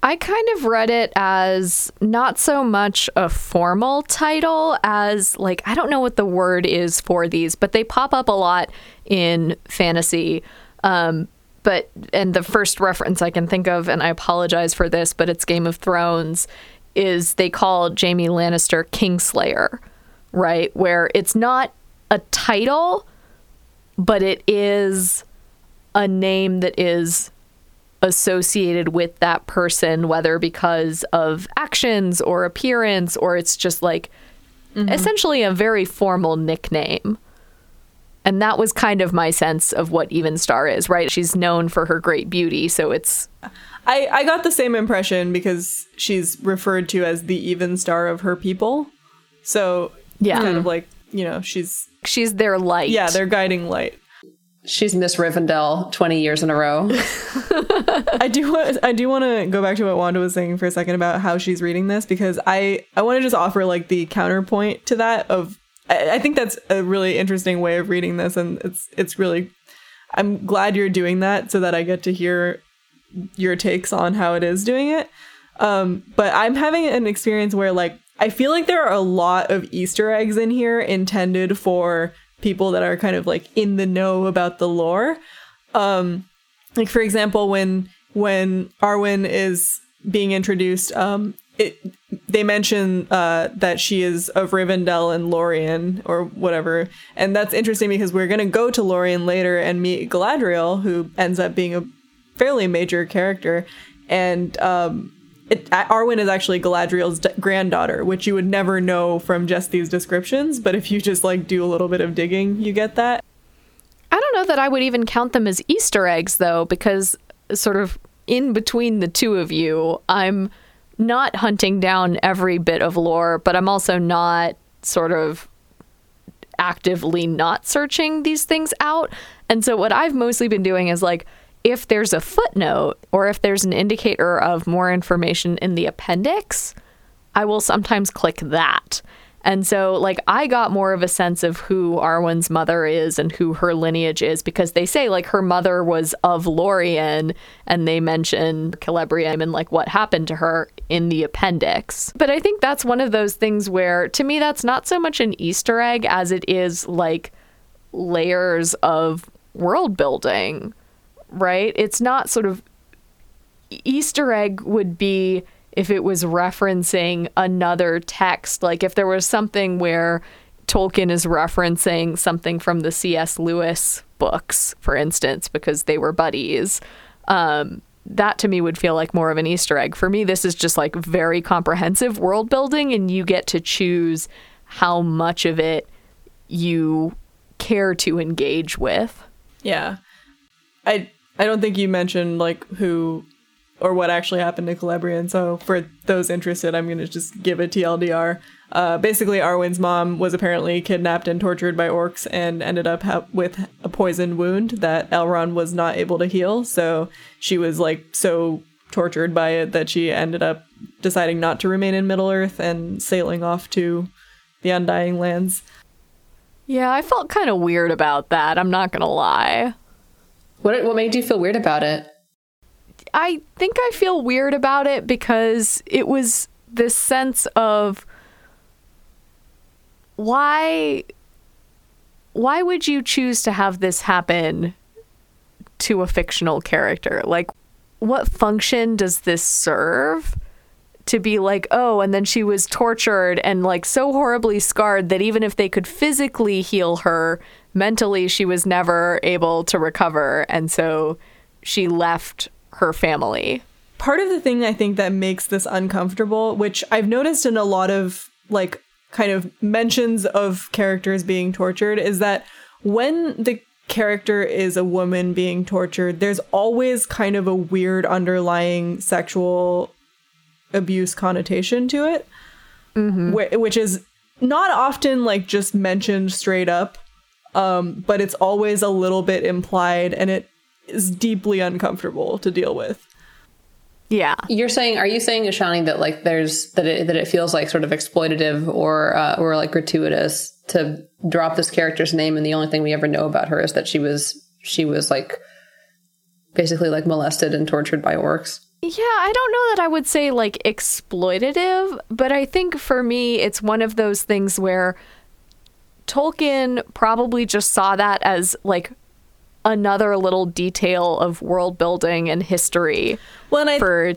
[SPEAKER 3] I kind of read it as not so much a formal title as like I don't know what the word is for these, but they pop up a lot in fantasy. Um, but and the first reference I can think of, and I apologize for this, but it's Game of Thrones, is they call Jaime Lannister Kingslayer, right? Where it's not a title, but it is a name that is associated with that person, whether because of actions or appearance, or it's just like mm-hmm. essentially a very formal nickname. And that was kind of my sense of what Evenstar is, right? She's known for her great beauty, so it's.
[SPEAKER 2] I, I got the same impression because she's referred to as the Evenstar of her people. So, yeah. kind of like, you know, she's.
[SPEAKER 3] She's their light.
[SPEAKER 2] Yeah, their guiding light.
[SPEAKER 1] She's Miss Rivendell 20 years in a row.
[SPEAKER 2] I do want I do want to go back to what Wanda was saying for a second about how she's reading this because I I want to just offer like the counterpoint to that of I, I think that's a really interesting way of reading this and it's it's really I'm glad you're doing that so that I get to hear your takes on how it is doing it. Um, but I'm having an experience where like I feel like there are a lot of Easter eggs in here intended for people that are kind of like in the know about the lore. Um, like for example, when when Arwen is being introduced, um, it they mention uh, that she is of Rivendell and Lorien or whatever, and that's interesting because we're gonna go to Lorien later and meet Galadriel, who ends up being a fairly major character, and um, it, Arwen is actually Galadriel's d- granddaughter, which you would never know from just these descriptions. But if you just like do a little bit of digging, you get that.
[SPEAKER 3] I don't know that I would even count them as Easter eggs, though, because sort of in between the two of you, I'm not hunting down every bit of lore, but I'm also not sort of actively not searching these things out. And so what I've mostly been doing is like, if there's a footnote or if there's an indicator of more information in the appendix, I will sometimes click that. And so, like, I got more of a sense of who Arwen's mother is and who her lineage is because they say, like, her mother was of Lorien and they mention Celebrian and, like, what happened to her in the appendix. But I think that's one of those things where, to me, that's not so much an Easter egg as it is, like, layers of world building right? It's not sort of Easter egg would be if it was referencing another text, like if there was something where Tolkien is referencing something from the C.S. Lewis books, for instance, because they were buddies. Um, that to me would feel like more of an Easter egg. For me, this is just like very comprehensive world building, and you get to choose how much of it you care to engage with.
[SPEAKER 2] Yeah. I I don't think you mentioned like who or what actually happened to Celebrian. So for those interested, I'm gonna just give a TLDR. Uh, basically, Arwen's mom was apparently kidnapped and tortured by orcs and ended up ha- with a poisoned wound that Elrond was not able to heal. So she was like so tortured by it that she ended up deciding not to remain in Middle Earth and sailing off to the Undying Lands.
[SPEAKER 3] Yeah, I felt kind of weird about that. I'm not gonna lie.
[SPEAKER 1] What what made you feel weird about it?
[SPEAKER 3] I think I feel weird about it because it was this sense of why why would you choose to have this happen to a fictional character? Like what function does this serve? To be like, oh, and then she was tortured and like so horribly scarred that even if they could physically heal her, mentally she was never able to recover and so she left her family
[SPEAKER 2] part of the thing i think that makes this uncomfortable which i've noticed in a lot of like kind of mentions of characters being tortured is that when the character is a woman being tortured there's always kind of a weird underlying sexual abuse connotation to it, mm-hmm. wh- which is not often like just mentioned straight up, um, but it's always a little bit implied, and it is deeply uncomfortable to deal with.
[SPEAKER 3] Yeah.
[SPEAKER 1] You're saying, are you saying, Ashani, that like there's that it that it feels like sort of exploitative or uh, or like gratuitous to drop this character's name, and the only thing we ever know about her is that she was she was like basically like molested and tortured by orcs.
[SPEAKER 3] Yeah, I don't know that I would say like exploitative, but I think for me it's one of those things where Tolkien probably just saw that as like another little detail of world building and history well, and I, for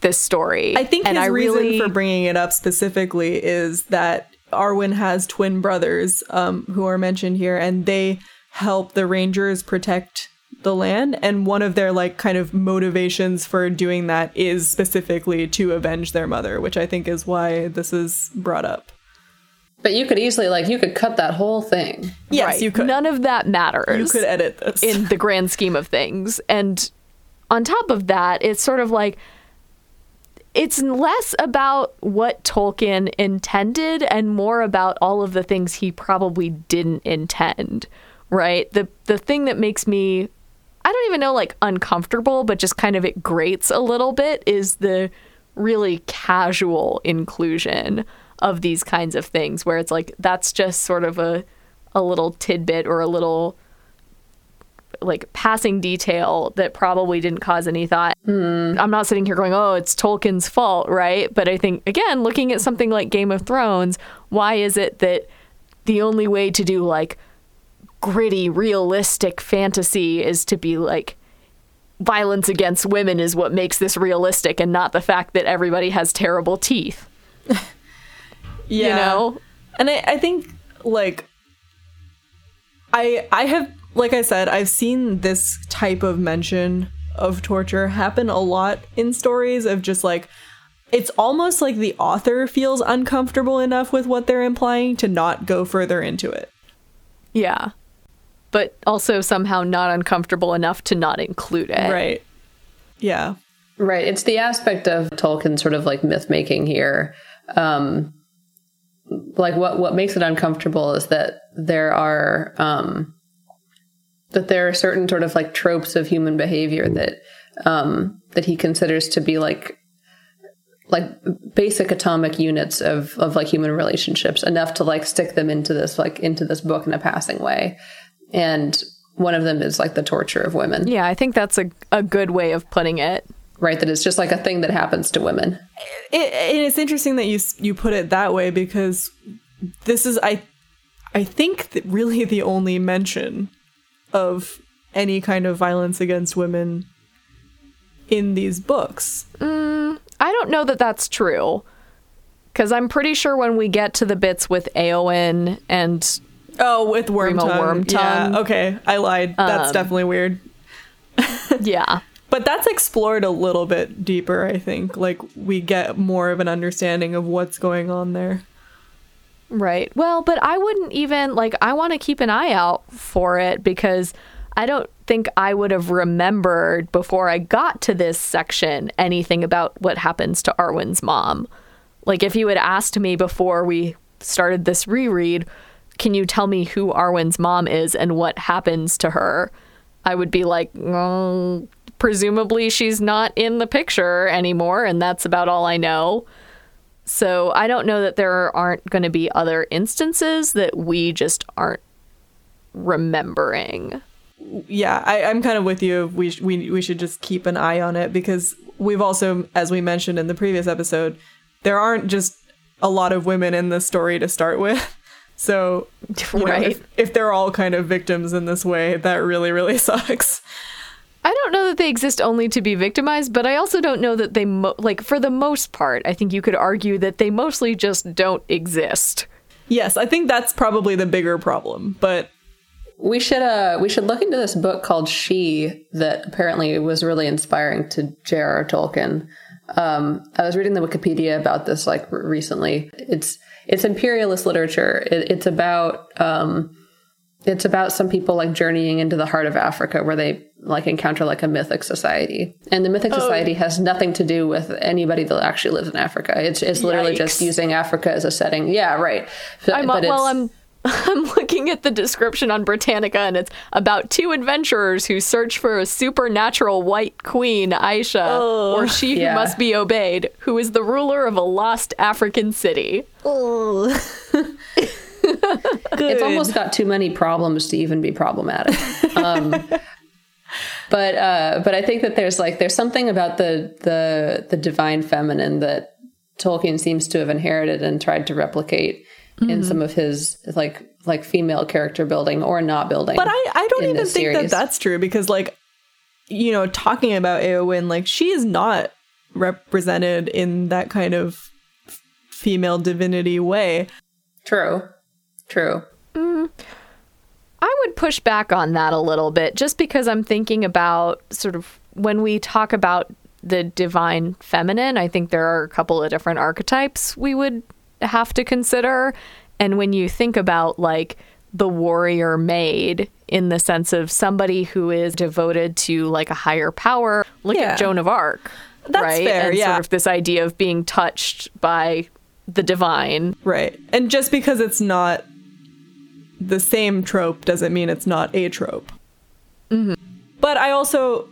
[SPEAKER 3] this story.
[SPEAKER 2] I think and his I reason really, for bringing it up specifically is that Arwen has twin brothers um, who are mentioned here, and they help the Rangers protect the land and one of their like kind of motivations for doing that is specifically to avenge their mother which i think is why this is brought up
[SPEAKER 1] but you could easily like you could cut that whole thing.
[SPEAKER 2] Yes right. you could.
[SPEAKER 3] None of that matters
[SPEAKER 2] you could edit this.
[SPEAKER 3] in the grand scheme of things. And on top of that it's sort of like it's less about what Tolkien intended and more about all of the things he probably didn't intend, right? The the thing that makes me I don't even know like uncomfortable, but just kind of it grates a little bit is the really casual inclusion of these kinds of things where it's like that's just sort of a a little tidbit or a little like passing detail that probably didn't cause any thought. Mm. I'm not sitting here going, "Oh, it's Tolkien's fault," right? But I think again, looking at something like Game of Thrones, why is it that the only way to do like gritty, realistic fantasy is to be like violence against women is what makes this realistic and not the fact that everybody has terrible teeth.
[SPEAKER 2] yeah. You know? And I, I think like I I have like I said, I've seen this type of mention of torture happen a lot in stories of just like it's almost like the author feels uncomfortable enough with what they're implying to not go further into it.
[SPEAKER 3] Yeah but also somehow not uncomfortable enough to not include it.
[SPEAKER 2] Right. Yeah.
[SPEAKER 1] Right. It's the aspect of Tolkien sort of like myth making here. Um, like what what makes it uncomfortable is that there are um, that there are certain sort of like tropes of human behavior that um, that he considers to be like like basic atomic units of of like human relationships enough to like stick them into this like into this book in a passing way and one of them is like the torture of women.
[SPEAKER 3] Yeah, I think that's a, a good way of putting it.
[SPEAKER 1] Right, that it's just like a thing that happens to women.
[SPEAKER 2] It, and it's interesting that you you put it that way because this is I I think that really the only mention of any kind of violence against women in these books.
[SPEAKER 3] Mm, I don't know that that's true. Because I'm pretty sure when we get to the bits with Eowyn and
[SPEAKER 2] Oh, with Wormtongue. worm tongue. Yeah, okay, I lied. That's um, definitely weird.
[SPEAKER 3] yeah.
[SPEAKER 2] But that's explored a little bit deeper, I think. Like we get more of an understanding of what's going on there.
[SPEAKER 3] Right. Well, but I wouldn't even like I want to keep an eye out for it because I don't think I would have remembered before I got to this section anything about what happens to Arwen's mom. Like if you had asked me before we started this reread, can you tell me who Arwen's mom is and what happens to her? I would be like, well, presumably she's not in the picture anymore, and that's about all I know. So I don't know that there aren't going to be other instances that we just aren't remembering.
[SPEAKER 2] Yeah, I, am kind of with you. We, sh- we we should just keep an eye on it because we've also, as we mentioned in the previous episode, there aren't just a lot of women in the story to start with. So, right. Know, if, if they're all kind of victims in this way, that really, really sucks.
[SPEAKER 3] I don't know that they exist only to be victimized, but I also don't know that they, mo- like, for the most part, I think you could argue that they mostly just don't exist.
[SPEAKER 2] Yes, I think that's probably the bigger problem, but.
[SPEAKER 1] We should uh we should look into this book called She that apparently was really inspiring to J.R.R. Tolkien. Um, I was reading the Wikipedia about this like recently. It's it's imperialist literature. It, it's about um, it's about some people like journeying into the heart of Africa, where they like encounter like a mythic society and the mythic oh. society has nothing to do with anybody that actually lives in africa it's, it's literally Yikes. just using africa as a setting yeah right
[SPEAKER 3] I'm, but well i'm I'm looking at the description on Britannica and it's about two adventurers who search for a supernatural white queen, Ayesha, oh, or she yeah. who must be obeyed, who is the ruler of a lost African city. Oh.
[SPEAKER 1] it's almost got too many problems to even be problematic. Um, but uh, but I think that there's like there's something about the the the divine feminine that Tolkien seems to have inherited and tried to replicate mm-hmm. in some of his like like female character building or not building.
[SPEAKER 2] But I I don't even think series. that that's true because like you know talking about Eowyn like she is not represented in that kind of female divinity way.
[SPEAKER 1] True. True. Mm,
[SPEAKER 3] I would push back on that a little bit just because I'm thinking about sort of when we talk about the divine feminine, I think there are a couple of different archetypes we would have to consider. And when you think about like the warrior maid in the sense of somebody who is devoted to like a higher power, look yeah. at Joan of Arc.
[SPEAKER 2] That's
[SPEAKER 3] right?
[SPEAKER 2] fair,
[SPEAKER 3] and
[SPEAKER 2] yeah.
[SPEAKER 3] sort of this idea of being touched by the divine.
[SPEAKER 2] Right. And just because it's not the same trope doesn't mean it's not a trope. Mm-hmm. But I also,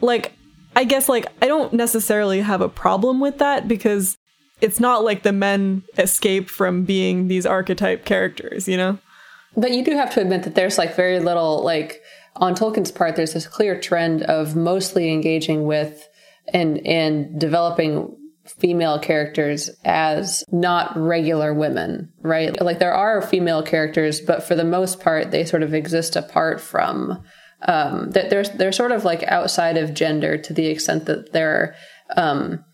[SPEAKER 2] like, I guess, like, I don't necessarily have a problem with that because it's not like the men escape from being these archetype characters, you know?
[SPEAKER 1] But you do have to admit that there's, like, very little, like, on Tolkien's part, there's this clear trend of mostly engaging with and and developing female characters as not regular women, right? Like there are female characters, but for the most part, they sort of exist apart from. Um, that they're they're sort of like outside of gender to the extent that they're um,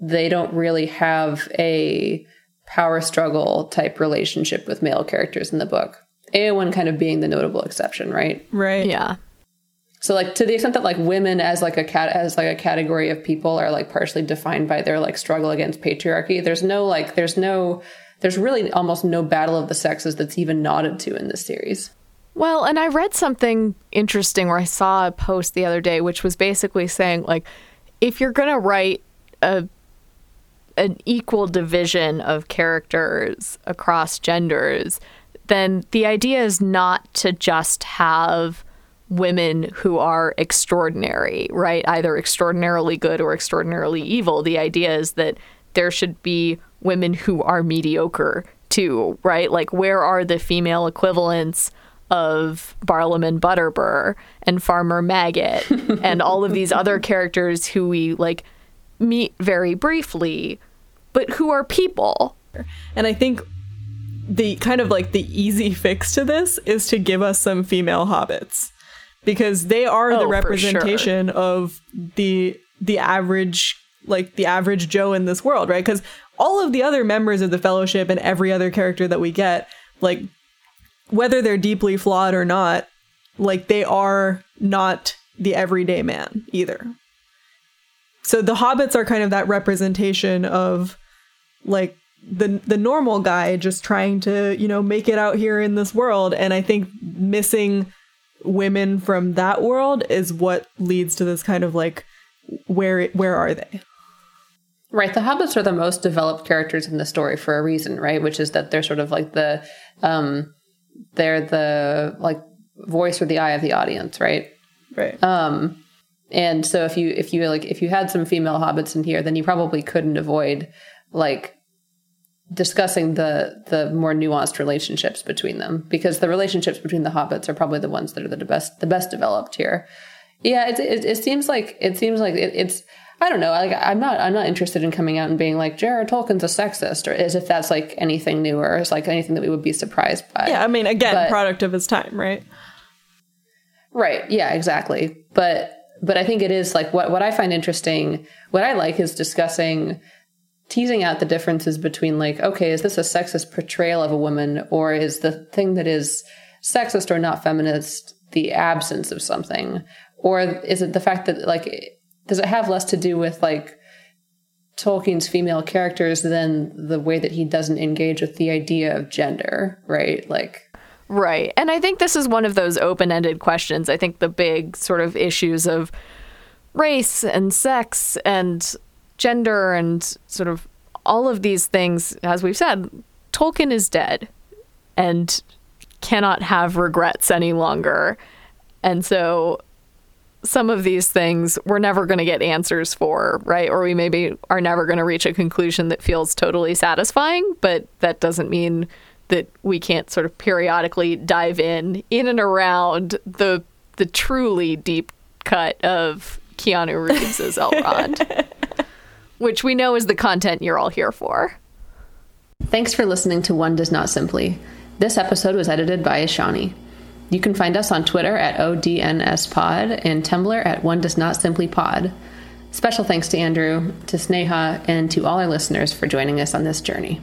[SPEAKER 1] they don't really have a power struggle type relationship with male characters in the book. Eowyn kind of being the notable exception, right?
[SPEAKER 2] Right.
[SPEAKER 3] Yeah.
[SPEAKER 1] So like to the extent that like women as like a cat as like a category of people are like partially defined by their like struggle against patriarchy, there's no like there's no there's really almost no battle of the sexes that's even nodded to in this series.
[SPEAKER 3] Well, and I read something interesting where I saw a post the other day which was basically saying like if you're going to write a an equal division of characters across genders, then the idea is not to just have women who are extraordinary, right? Either extraordinarily good or extraordinarily evil. The idea is that there should be women who are mediocre too, right? Like, where are the female equivalents of Barliman Butterbur and Farmer Maggot and all of these other characters who we like meet very briefly, but who are people?
[SPEAKER 2] And I think the kind of like the easy fix to this is to give us some female hobbits because they are oh, the representation sure. of the the average like the average Joe in this world, right? Because all of the other members of the fellowship and every other character that we get, like whether they're deeply flawed or not, like they are not the everyday man either. So the hobbits are kind of that representation of like the the normal guy just trying to, you know, make it out here in this world and I think missing women from that world is what leads to this kind of like where where are they?
[SPEAKER 1] Right, the hobbits are the most developed characters in the story for a reason, right? Which is that they're sort of like the um they're the like voice or the eye of the audience, right?
[SPEAKER 2] Right.
[SPEAKER 1] Um and so if you if you like if you had some female hobbits in here, then you probably couldn't avoid like discussing the the more nuanced relationships between them because the relationships between the hobbits are probably the ones that are the best the best developed here. Yeah, it it, it seems like it seems like it, it's I don't know. Like I'm not I'm not interested in coming out and being like J.R.R. Tolkien's a sexist or as if that's like anything new or is like anything that we would be surprised by.
[SPEAKER 2] Yeah, I mean again, but, product of his time, right?
[SPEAKER 1] Right. Yeah, exactly. But but I think it is like what what I find interesting, what I like is discussing teasing out the differences between like okay is this a sexist portrayal of a woman or is the thing that is sexist or not feminist the absence of something or is it the fact that like does it have less to do with like Tolkien's female characters than the way that he doesn't engage with the idea of gender right like
[SPEAKER 3] Right. And I think this is one of those open ended questions. I think the big sort of issues of race and sex and gender and sort of all of these things, as we've said, Tolkien is dead and cannot have regrets any longer. And so some of these things we're never going to get answers for, right? Or we maybe are never going to reach a conclusion that feels totally satisfying, but that doesn't mean that we can't sort of periodically dive in in and around the the truly deep cut of Keanu Reeves as Elrond, which we know is the content you're all here for.
[SPEAKER 1] Thanks for listening to One Does Not Simply. This episode was edited by Ashani. You can find us on Twitter at ODNSPod and Tumblr at One Does Not Simply Pod. Special thanks to Andrew, to Sneha, and to all our listeners for joining us on this journey.